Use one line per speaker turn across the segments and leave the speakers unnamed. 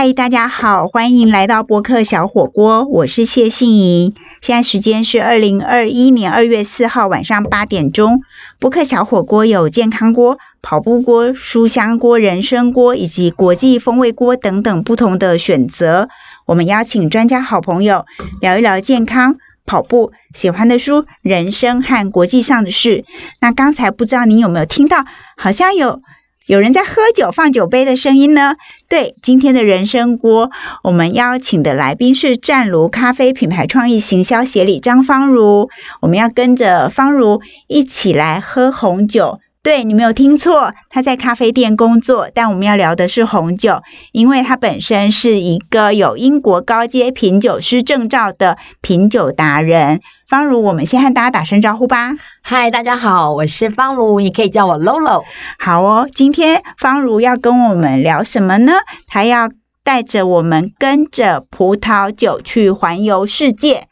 嗨，大家好，欢迎来到播客小火锅，我是谢杏怡。现在时间是二零二一年二月四号晚上八点钟。播客小火锅有健康锅、跑步锅、书香锅、人参锅以及国际风味锅等等不同的选择。我们邀请专家好朋友聊一聊健康、跑步、喜欢的书、人生和国际上的事。那刚才不知道您有没有听到，好像有。有人在喝酒放酒杯的声音呢？对，今天的人生锅，我们邀请的来宾是湛庐咖啡品牌创意行销协理张方如，我们要跟着方如一起来喝红酒。对你没有听错，他在咖啡店工作，但我们要聊的是红酒，因为他本身是一个有英国高阶品酒师证照的品酒达人。方如，我们先和大家打声招呼吧。
嗨，大家好，我是方如，你可以叫我 Lolo。
好哦，今天方如要跟我们聊什么呢？他要带着我们跟着葡萄酒去环游世界。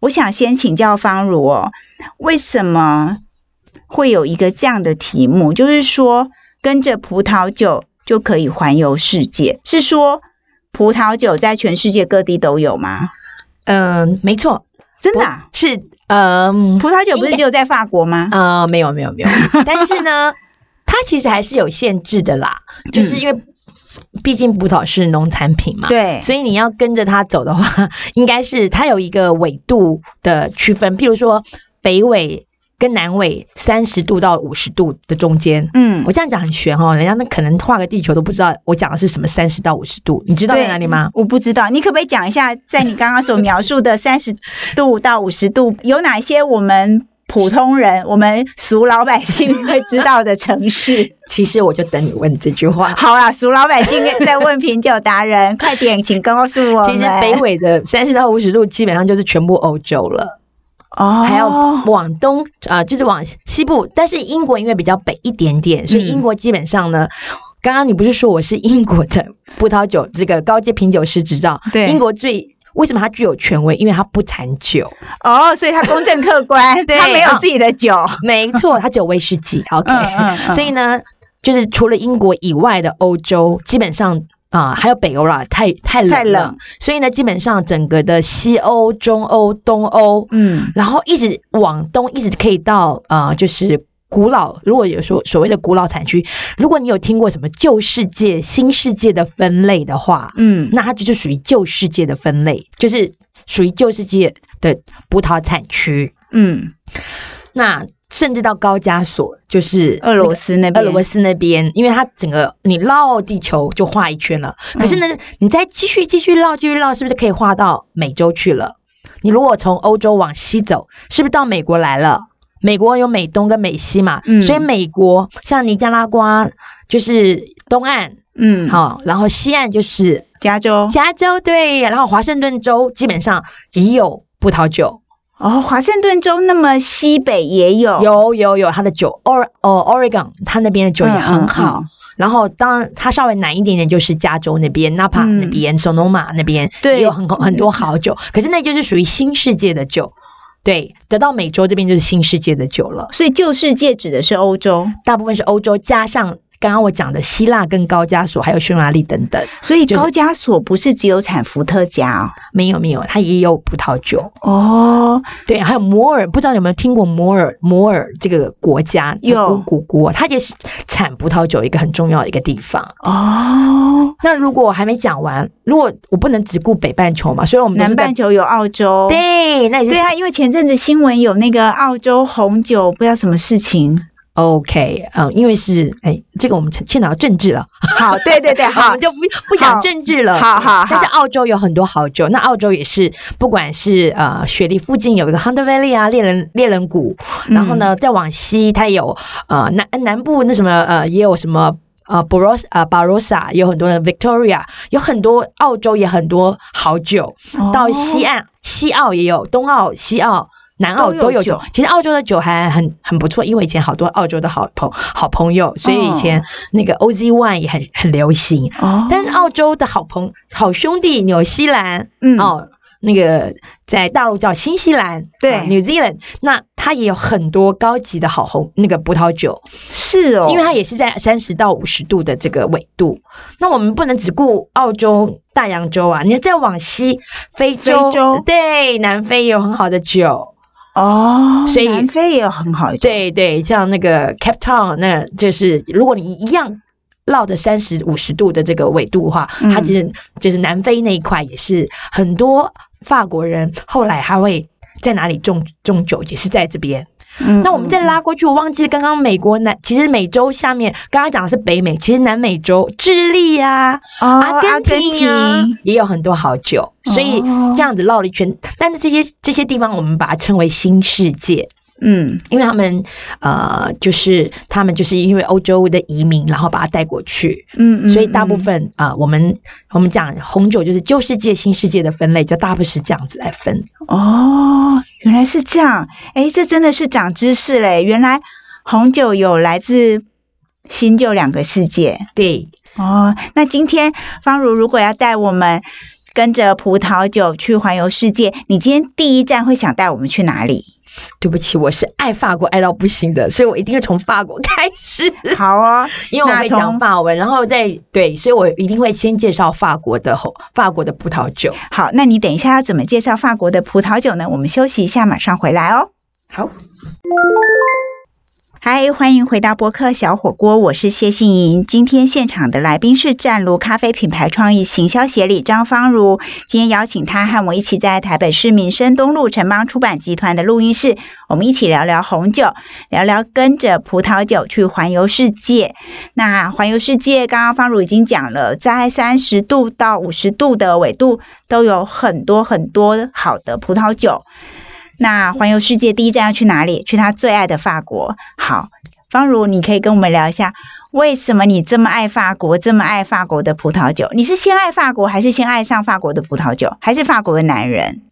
我想先请教方如哦，为什么？会有一个这样的题目，就是说跟着葡萄酒就可以环游世界，是说葡萄酒在全世界各地都有吗？
嗯，没错，
真的
是，嗯，
葡萄酒不是只有在法国吗？
呃，没有，没有，没有，但是呢，它其实还是有限制的啦，就是因为毕竟葡萄是农产品嘛，
对，
所以你要跟着它走的话，应该是它有一个纬度的区分，譬如说北纬。跟南纬三十度到五十度的中间，嗯，我这样讲很玄哦，人家那可能画个地球都不知道我讲的是什么三十到五十度，你知道在哪里吗？
我不知道，你可不可以讲一下，在你刚刚所描述的三十度到五十度有哪些我们普通人、我们俗老百姓会知道的城市？
其实我就等你问这句话。
好啊，俗老百姓在问品酒达人，快点，请告诉我。
其实北纬的三十到五十度基本上就是全部欧洲了。哦，还要往东啊，就是往西部。但是英国因为比较北一点点，所以英国基本上呢，刚刚你不是说我是英国的葡萄酒这个高阶品酒师执照？
对，
英国最为什么它具有权威？因为它不产酒
哦，所以它公正客观，它没有自己的酒，
没错，它只有威士忌。OK，所以呢，就是除了英国以外的欧洲，基本上。啊，还有北欧啦，太太冷了，所以呢，基本上整个的西欧、中欧、东欧，嗯，然后一直往东，一直可以到啊，就是古老。如果有说所谓的古老产区，如果你有听过什么旧世界、新世界的分类的话，嗯，那它就是属于旧世界的分类，就是属于旧世界的葡萄产区，嗯，那。甚至到高加索，就是
俄罗斯那边，
俄罗斯那边，因为它整个你绕地球就画一圈了。可是呢，你再继续继续绕，继续绕，是不是可以画到美洲去了？你如果从欧洲往西走，是不是到美国来了？美国有美东跟美西嘛，所以美国像尼加拉瓜就是东岸，嗯，好，然后西岸就是
加州，
加州对，然后华盛顿州基本上也有葡萄酒。
哦，华盛顿州那么西北也有，
有有有，它的酒，Or 哦，Oregon，它那边的酒也很好。然后，当然它稍微难一点点，就是加州那边，Napa 那边，Sonoma 那边，也有很很多好酒。可是那就是属于新世界的酒，对，得到美洲这边就是新世界的酒了。
所以旧世界指的是欧洲，
大部分是欧洲加上。刚刚我讲的希腊跟高加索，还有匈牙利等等，
所以高加索不是只有产伏特加哦，
没有没有，它也有葡萄酒哦。对，还有摩尔，不知道你有没有听过摩尔？摩尔这个国家有古国，它也是产葡萄酒一个很重要的一个地方哦。那如果我还没讲完，如果我不能只顾北半球嘛，所以我们
南半球有澳洲，
对，那
对啊，因为前阵子新闻有那个澳洲红酒，不知道什么事情。
OK，嗯，因为是哎，这个我们牵扯到政治了。
好，对对对，好，
我们就不不讲政治了。
好好，
但是澳洲有很多好酒，那澳洲也是，不管是呃雪梨附近有一个 Hunter Valley 啊，猎人猎人谷，然后呢再往西，它有呃南南部那什么呃也有什么呃 Barossa 呃 Barossa 有很多的 Victoria，有很多澳洲也很多好酒。到西岸西澳也有，东澳西澳。南澳都有酒，其实澳洲的酒还很很不错，因为以前好多澳洲的好朋好朋友，所以以前那个 OZ One 也很很流行。哦，但澳洲的好朋好兄弟纽西兰，嗯。哦，那个在大陆叫新西兰，
对
，New Zealand，那它也有很多高级的好红那个葡萄酒，
是哦，
因为它也是在三十到五十度的这个纬度。那我们不能只顾澳洲、大洋洲啊，你要再往西，非洲，对，南非也有很好的酒
哦，所以南非也有很好一，
对对，像那个 Cape Town，那就是如果你一样。绕着三十五十度的这个纬度的话，它其实就是南非那一块也是很多法国人后来他会在哪里种种酒，也是在这边。那我们再拉过去，我忘记刚刚美国南，其实美洲下面刚刚讲的是北美，其实南美洲智利呀、阿根廷啊也有很多好酒，所以这样子绕了一圈，但是这些这些地方我们把它称为新世界。嗯，因为他们呃，就是他们就是因为欧洲的移民，然后把它带过去，嗯嗯，所以大部分啊，我们我们讲红酒就是旧世界、新世界的分类，就大部分是这样子来分。
哦，原来是这样，哎，这真的是长知识嘞！原来红酒有来自新旧两个世界。
对，
哦，那今天方如如果要带我们跟着葡萄酒去环游世界，你今天第一站会想带我们去哪里？
对不起，我是爱法国爱到不行的，所以我一定会从法国开始。
好啊，
因为我会讲法文，然后再对，所以我一定会先介绍法国的后法国的葡萄酒。
好，那你等一下要怎么介绍法国的葡萄酒呢？我们休息一下，马上回来哦。
好。
嗨，欢迎回到播客小火锅，我是谢杏莹。今天现场的来宾是湛卢咖啡品牌创意行销协理张芳如。今天邀请他和我一起在台北市民生东路城邦出版集团的录音室，我们一起聊聊红酒，聊聊跟着葡萄酒去环游世界。那环游世界，刚刚芳如已经讲了，在三十度到五十度的纬度都有很多很多好的葡萄酒。那环游世界第一站要去哪里？去他最爱的法国。好，方如，你可以跟我们聊一下，为什么你这么爱法国，这么爱法国的葡萄酒？你是先爱法国，还是先爱上法国的葡萄酒，还是法国的男人？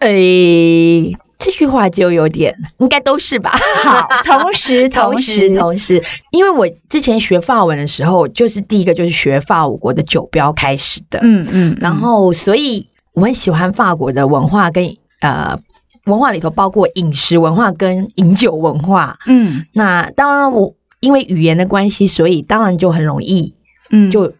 诶，这句话就有点，应该都是吧？
好，同时，
同时，同时，因为我之前学法文的时候，就是第一个就是学法国的酒标开始的。嗯嗯，然后所以我很喜欢法国的文化跟呃。文化里头包括饮食文化跟饮酒文化，嗯，那当然我因为语言的关系，所以当然就很容易，嗯，就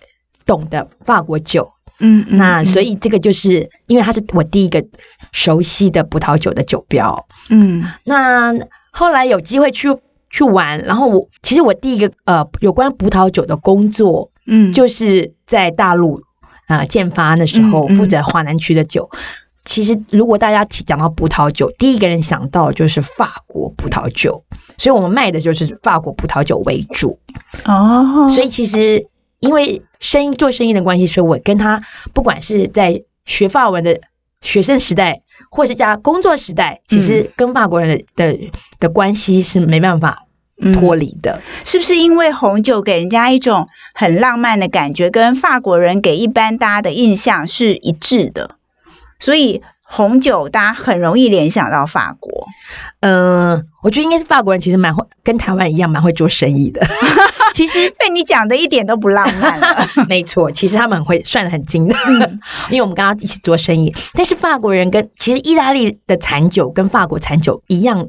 懂得法国酒，嗯，那所以这个就是因为它是我第一个熟悉的葡萄酒的酒标，嗯，那后来有机会去去玩，然后我其实我第一个呃有关葡萄酒的工作，嗯，就是在大陆啊建发那时候负责华南区的酒。其实，如果大家提讲到葡萄酒，第一个人想到就是法国葡萄酒，所以我们卖的就是法国葡萄酒为主。哦，所以其实因为生意做生意的关系，所以我跟他不管是在学法文的学生时代，或是加工作时代，其实跟法国人的的的关系是没办法脱离的。
是不是因为红酒给人家一种很浪漫的感觉，跟法国人给一般大家的印象是一致的？所以红酒大家很容易联想到法国，
嗯，我觉得应该是法国人其实蛮会跟台湾一样蛮会做生意的。
其实被你讲的一点都不浪漫了，
没错，其实他们很会算的很精的，因为我们刚刚一起做生意。但是法国人跟其实意大利的产酒跟法国产酒一样，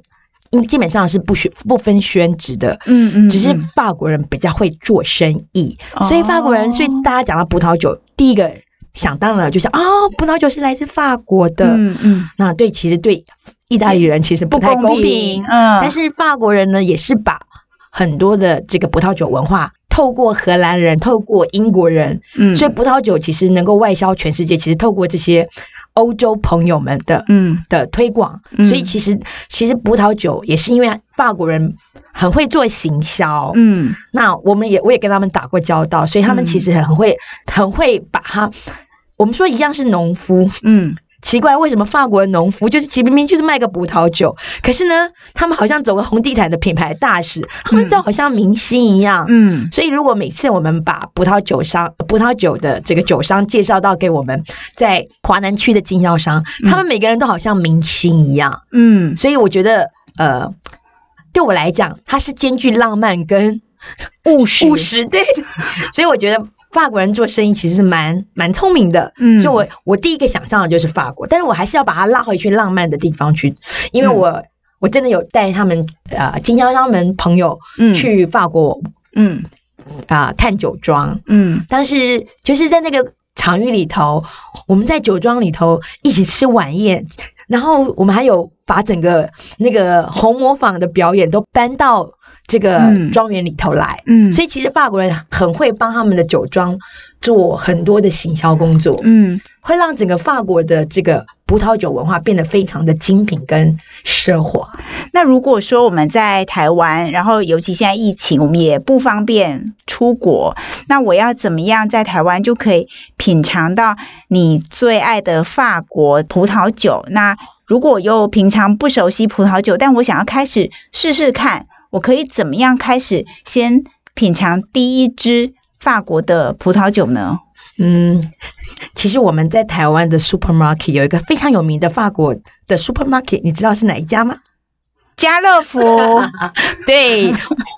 基本上是不宣不分宣职的，嗯嗯，只是法国人比较会做生意，所以法国人，所以大家讲到葡萄酒，第一个。想到了，就想啊，葡萄酒是来自法国的，嗯嗯，那对，其实对意大利人其实不太公平，嗯，但是法国人呢，也是把很多的这个葡萄酒文化透过荷兰人，透过英国人，嗯，所以葡萄酒其实能够外销全世界，其实透过这些欧洲朋友们的，嗯。的推广，所以其实其实葡萄酒也是因为法国人很会做行销，嗯，那我们也我也跟他们打过交道，所以他们其实很会很会把它。我们说一样是农夫，嗯，奇怪为什么法国的农夫就是其明明就是卖个葡萄酒，可是呢，他们好像走个红地毯的品牌大使，他们就好像明星一样，嗯，所以如果每次我们把葡萄酒商、葡萄酒的这个酒商介绍到给我们在华南区的经销商，他们每个人都好像明星一样，嗯，所以我觉得，呃，对我来讲，它是兼具浪漫跟
务实，
务实对，所以我觉得。法国人做生意其实是蛮蛮聪明的，嗯，所以我我第一个想象的就是法国，但是我还是要把它拉回去浪漫的地方去，因为我我真的有带他们呃经销商们朋友去法国，嗯。啊看酒庄，嗯，但是就是在那个场域里头，我们在酒庄里头一起吃晚宴，然后我们还有把整个那个红模仿的表演都搬到。这个庄园里头来，嗯，所以其实法国人很会帮他们的酒庄做很多的行销工作，嗯，会让整个法国的这个葡萄酒文化变得非常的精品跟奢华。
那如果说我们在台湾，然后尤其现在疫情，我们也不方便出国，那我要怎么样在台湾就可以品尝到你最爱的法国葡萄酒？那如果又平常不熟悉葡萄酒，但我想要开始试试看。我可以怎么样开始先品尝第一支法国的葡萄酒呢？
嗯，其实我们在台湾的 supermarket 有一个非常有名的法国的 supermarket，你知道是哪一家吗？
家乐福。
对，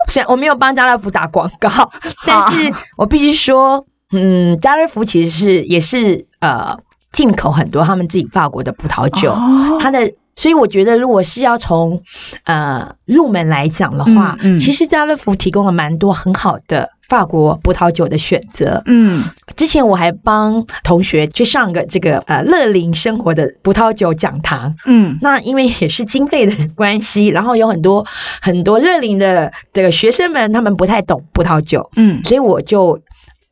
虽然我没有帮家乐福打广告，但是我必须说，嗯，家乐福其实是也是呃进口很多他们自己法国的葡萄酒，它的。所以我觉得，如果是要从呃入门来讲的话，其实家乐福提供了蛮多很好的法国葡萄酒的选择。嗯，之前我还帮同学去上个这个呃乐龄生活的葡萄酒讲堂。嗯，那因为也是经费的关系，然后有很多很多乐龄的这个学生们，他们不太懂葡萄酒。嗯，所以我就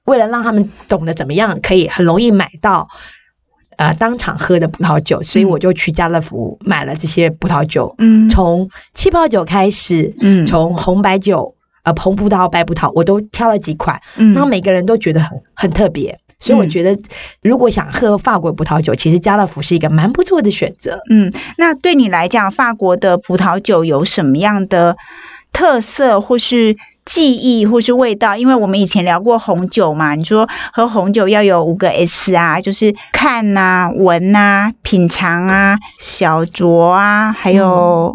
为了让他们懂得怎么样可以很容易买到。呃，当场喝的葡萄酒，所以我就去家乐福买了这些葡萄酒。嗯，从气泡酒开始，嗯，从红白酒，呃，红葡萄、白葡萄，我都挑了几款。嗯，然后每个人都觉得很很特别，所以我觉得如果想喝法国葡萄酒，其实家乐福是一个蛮不错的选择。
嗯，那对你来讲，法国的葡萄酒有什么样的特色，或是？记忆或是味道，因为我们以前聊过红酒嘛，你说喝红酒要有五个 S 啊，就是看呐、闻呐、品尝啊、小酌啊，还有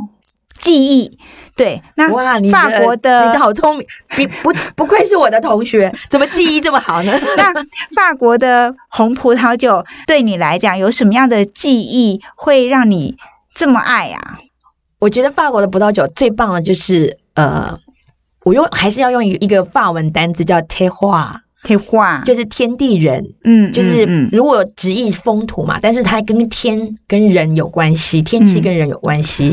记忆。对，那哇，法国的
你的好聪明，你不不愧是我的同学，怎么记忆这么好呢？
那法国的红葡萄酒对你来讲有什么样的记忆会让你这么爱啊？
我觉得法国的葡萄酒最棒的就是呃。我用还是要用一一个法文单字叫 t e r o
t e r o
就是天地人，嗯，就是如果直译风土嘛，但是它跟天跟人有关系，天气跟人有关系。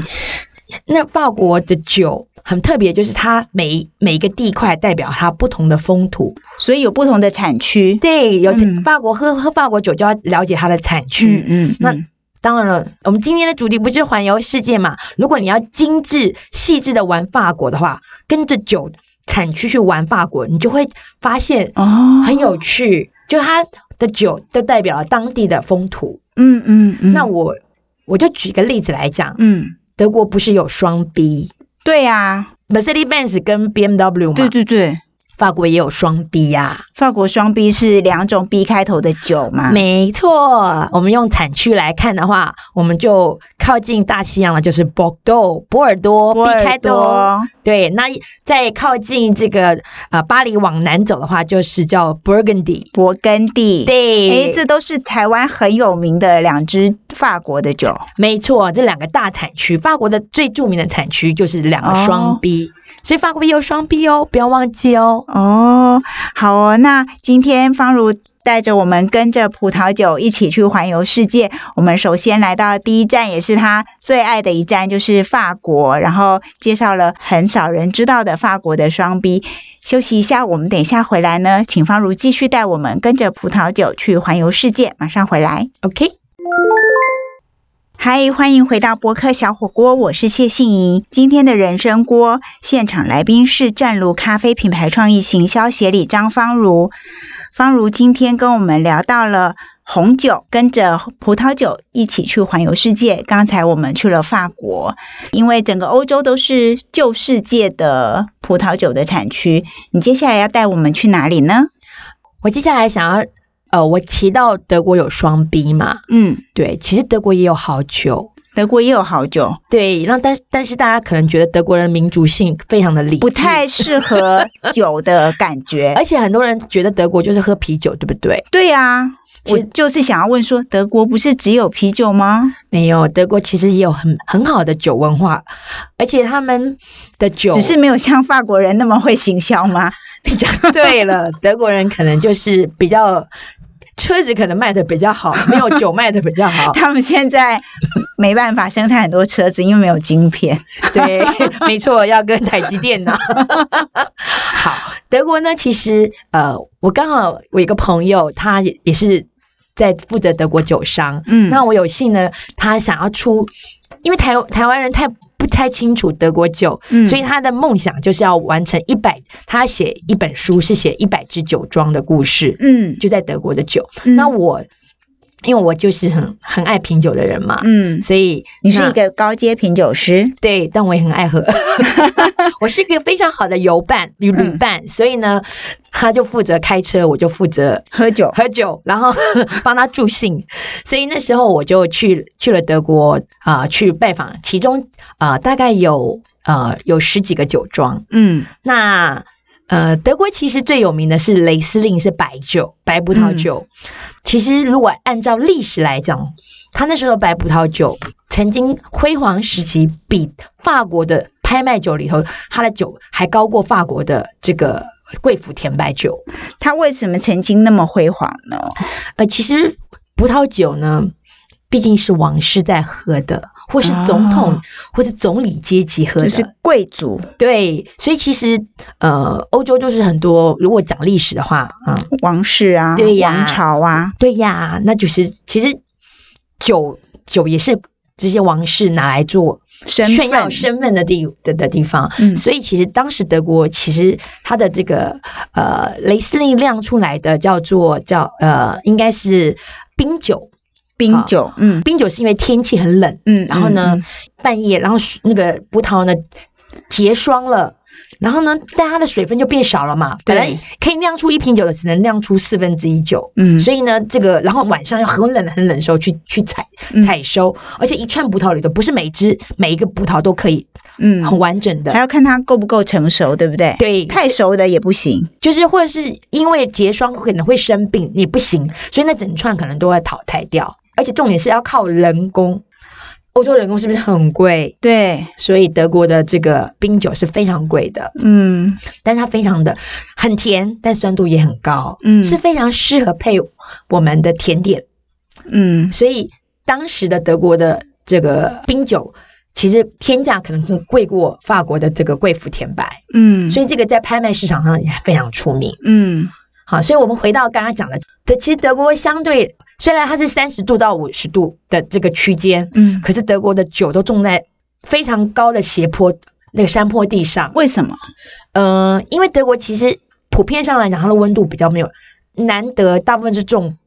那法国的酒很特别，就是它每每一个地块代表它不同的风土，
所以有不同的产区。
对，有法国喝喝法国酒就要了解它的产区。嗯，那当然了，我们今天的主题不是环游世界嘛？如果你要精致细致的玩法国的话。跟着酒产区去玩法国，你就会发现哦，很有趣。就它的酒都代表了当地的风土。嗯嗯嗯。那我我就举个例子来讲。嗯。德国不是有双 B？
对呀
，Mercedes-Benz 跟 BMW 嘛。
对对对。
法国也有双 B 呀，
法国双 B 是两种 B 开头的酒吗？
没错，我们用产区来看的话，我们就靠近大西洋的，就是波多波尔多 B 开头。对，那在靠近这个呃巴黎往南走的话，就是叫 Burgundy
勃艮第。
对，
哎，这都是台湾很有名的两支法国的酒。
没错，这两个大产区，法国的最著名的产区就是两个双 B。所以法国也有双 B 哦，不要忘记哦。
哦，好哦，那今天方如带着我们跟着葡萄酒一起去环游世界。我们首先来到第一站，也是他最爱的一站，就是法国。然后介绍了很少人知道的法国的双 B。休息一下，我们等一下回来呢，请方如继续带我们跟着葡萄酒去环游世界。马上回来
，OK。
嗨，欢迎回到博客小火锅，我是谢杏怡。今天的人生锅现场来宾是湛卢咖啡品牌创意行销协理张芳如。芳如今天跟我们聊到了红酒，跟着葡萄酒一起去环游世界。刚才我们去了法国，因为整个欧洲都是旧世界的葡萄酒的产区。你接下来要带我们去哪里呢？
我接下来想要。呃，我提到德国有双 B 嘛，嗯，对，其实德国也有好酒，
德国也有好酒，
对，那但但是大家可能觉得德国人民族性非常的理智，
不 太适合酒的感觉，
而且很多人觉得德国就是喝啤酒，对不对？
对呀。我就是想要问说，德国不是只有啤酒吗？
没有，德国其实也有很很好的酒文化，而且他们的酒
只是没有像法国人那么会行销吗？
比较对了，德国人可能就是比较车子可能卖的比较好，没有酒卖的比较好。
他们现在没办法生产很多车子，因为没有晶片。
对，没错，要跟台积电呢。好，德国呢，其实呃，我刚好我一个朋友，他也也是。在负责德国酒商，嗯，那我有幸呢，他想要出，因为台台湾人太不太清楚德国酒，嗯，所以他的梦想就是要完成一百，他写一本书是写一百支酒庄的故事，嗯，就在德国的酒，那我。因为我就是很很爱品酒的人嘛，嗯，所以
你是一个高阶品酒师，
对，但我也很爱喝，我是一个非常好的游伴旅旅伴，所以呢，他就负责开车，我就负责
喝酒
喝酒，然后 帮他助兴，所以那时候我就去去了德国啊，去拜访，其中啊大概有呃有十几个酒庄，嗯，那呃德国其实最有名的是雷司令是白酒，白葡萄酒。其实，如果按照历史来讲，他那时候的白葡萄酒曾经辉煌时期，比法国的拍卖酒里头，他的酒还高过法国的这个贵府甜白酒。
他为什么曾经那么辉煌呢？
呃，其实葡萄酒呢，毕竟是王室在喝的。或是总统，或是总理阶级喝的，
就是贵族。
对，所以其实呃，欧洲就是很多，如果讲历史的话，
嗯，王室啊，
对
呀，王朝啊，
对呀，那就是其实酒酒也是这些王室拿来做炫耀身份的地的的地方。嗯，所以其实当时德国其实它的这个呃雷司令酿出来的叫做叫呃应该是冰酒。
冰酒，嗯，
冰酒是因为天气很冷，嗯，然后呢，半夜，然后那个葡萄呢结霜了，然后呢，但它的水分就变少了嘛，本来可以酿出一瓶酒的，只能酿出四分之一酒，嗯，所以呢，这个然后晚上要很冷很冷的时候去去采采收，而且一串葡萄里头不是每只每一个葡萄都可以，嗯，很完整的，
还要看它够不够成熟，对不对？
对，
太熟的也不行，
就是或者是因为结霜可能会生病，也不行，所以那整串可能都要淘汰掉。而且重点是要靠人工，欧洲人工是不是很贵？
对，
所以德国的这个冰酒是非常贵的。嗯，但是它非常的很甜，但酸度也很高。嗯，是非常适合配我们的甜点。嗯，所以当时的德国的这个冰酒，其实天价可能更贵过法国的这个贵腐甜白。嗯，所以这个在拍卖市场上也非常出名。嗯，好，所以我们回到刚刚讲的，德其实德国相对。虽然它是三十度到五十度的这个区间，嗯，可是德国的酒都种在非常高的斜坡那个山坡地上。
为什么？
呃，因为德国其实普遍上来讲，它的温度比较没有，难得大部分是种，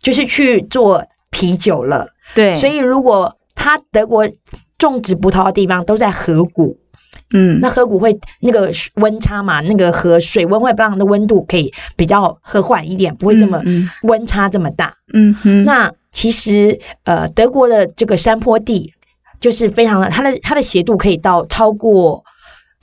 就是去做啤酒了。
对，
所以如果它德国种植葡萄的地方都在河谷。嗯，那河谷会那个温差嘛，那个河水温会让的温度可以比较和缓一点，不会这么温差这么大。嗯哼，那其实呃德国的这个山坡地就是非常的，它的它的斜度可以到超过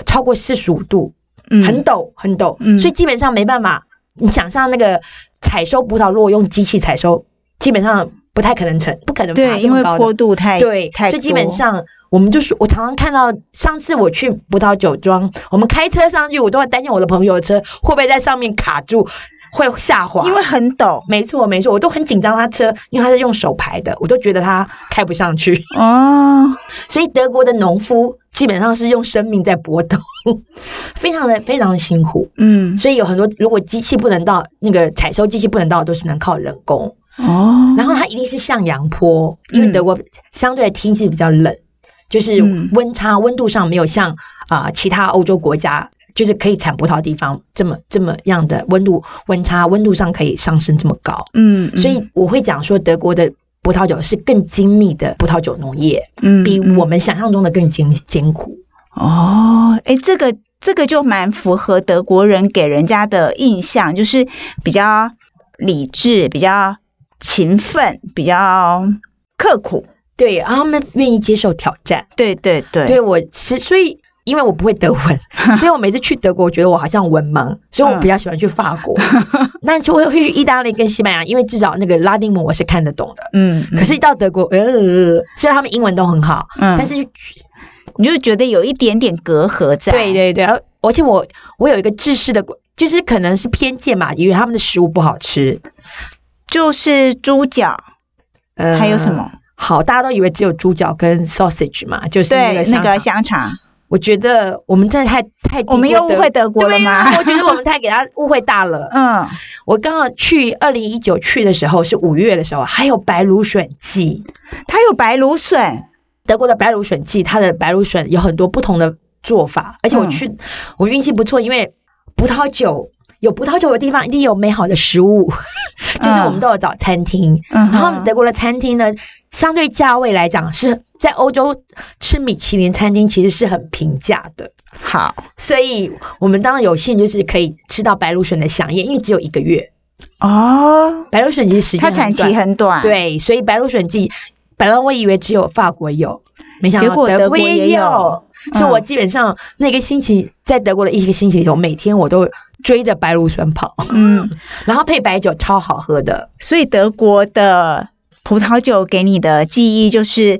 超过四十五度，很陡很陡，所以基本上没办法。你想象那个采收葡萄，如果用机器采收，基本上不太可能成，不可能
对，因为坡度太
对，
太
所以基本上。我们就是我常常看到，上次我去葡萄酒庄，我们开车上去，我都会担心我的朋友的车会不会在上面卡住，会下滑，
因为很陡。
没错，没错，我都很紧张他车，因为他是用手排的，我都觉得他开不上去。哦，所以德国的农夫基本上是用生命在搏斗，非常的非常的辛苦。嗯，所以有很多如果机器不能到，那个采收机器不能到，都是能靠人工。哦，然后它一定是向阳坡，因为德国相对天气比较冷。就是温差温度上没有像啊其他欧洲国家，就是可以产葡萄地方这么这么样的温度温差温度上可以上升这么高。嗯，所以我会讲说德国的葡萄酒是更精密的葡萄酒农业，嗯，比我们想象中的更艰艰苦。
哦，哎，这个这个就蛮符合德国人给人家的印象，就是比较理智、比较勤奋、比较刻苦。
对，他们愿意接受挑战。
对对对，
对我是所以。因为我不会德文，所以我每次去德国，我觉得我好像文盲，所以我比较喜欢去法国。那就会会去意大利跟西班牙，因为至少那个拉丁文我是看得懂的。嗯，可是，一到德国，呃，虽然他们英文都很好，嗯，但是
你就觉得有一点点隔阂在。
对对对，而且我我有一个自私的，就是可能是偏见嘛，因为他们的食物不好吃，
就是猪脚，呃，还有什么？
好，大家都以为只有猪脚跟 sausage 嘛，就是那个
那个香肠。
我觉得我们真的太太
我们又误会德国了吗？
我觉得我们太给他误会大了。嗯，我刚好去二零一九去的时候是五月的时候，还有白芦笋季，
它有白芦笋，
德国的白芦笋季，它的白芦笋有很多不同的做法，而且我去我运气不错，因为葡萄酒有葡萄酒的地方一定有美好的食物，就是我们都有找餐厅，然后德国的餐厅呢，相对价位来讲是。在欧洲吃米其林餐厅其实是很平价的，
好，
所以我们当然有幸就是可以吃到白芦笋的飨宴，因为只有一个月哦。白芦笋其实时间
它产期很短，
对，所以白芦笋季本来我以为只有法国有，没想到德国也有，所以我基本上那个星期在德国的一个星期里，我每天我都追着白芦笋跑，嗯，然后配白酒超好喝的，
所以德国的葡萄酒给你的记忆就是。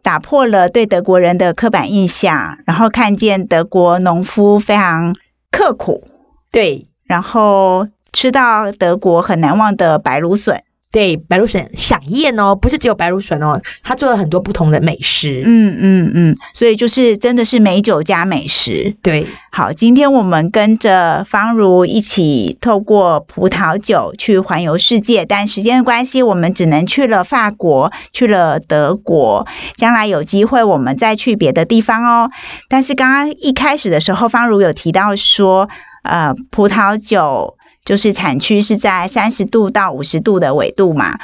打破了对德国人的刻板印象，然后看见德国农夫非常刻苦，
对，
然后吃到德国很难忘的白芦笋。
对白芦笋响宴哦，不是只有白芦笋哦，他做了很多不同的美食。
嗯嗯嗯，所以就是真的是美酒加美食。
对，
好，今天我们跟着方如一起透过葡萄酒去环游世界，但时间的关系，我们只能去了法国，去了德国。将来有机会我们再去别的地方哦。但是刚刚一开始的时候，方如有提到说，呃，葡萄酒。就是产区是在三十度到五十度的纬度嘛，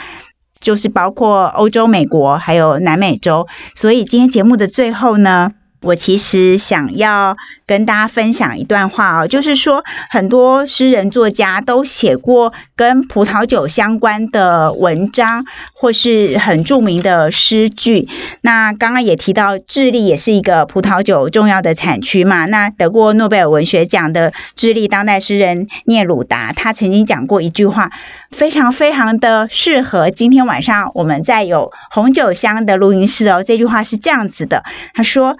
就是包括欧洲、美国还有南美洲，所以今天节目的最后呢。我其实想要跟大家分享一段话哦，就是说很多诗人作家都写过跟葡萄酒相关的文章，或是很著名的诗句。那刚刚也提到，智利也是一个葡萄酒重要的产区嘛。那得过诺贝尔文学奖的智利当代诗人聂鲁达，他曾经讲过一句话，非常非常的适合今天晚上我们在有红酒香的录音室哦。这句话是这样子的，他说。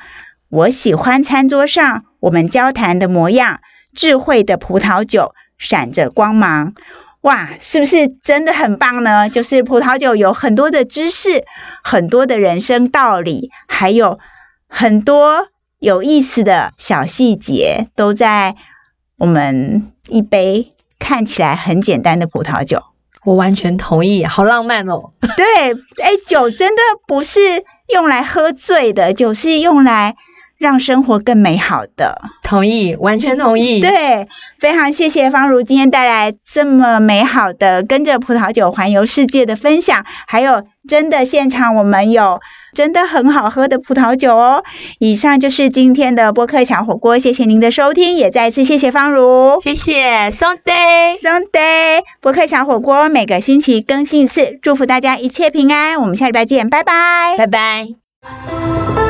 我喜欢餐桌上我们交谈的模样，智慧的葡萄酒闪着光芒，哇，是不是真的很棒呢？就是葡萄酒有很多的知识，很多的人生道理，还有很多有意思的小细节，都在我们一杯看起来很简单的葡萄酒。
我完全同意，好浪漫哦。
对，哎，酒真的不是用来喝醉的，酒是用来。让生活更美好的，
同意，完全同意。
对，非常谢谢方如今天带来这么美好的跟着葡萄酒环游世界的分享，还有真的现场我们有真的很好喝的葡萄酒哦。以上就是今天的播客小火锅，谢谢您的收听，也再次谢谢方如，
谢谢 Sunday
Sunday 播客小火锅每个星期更新一次，祝福大家一切平安，我们下礼拜见，拜拜，
拜拜。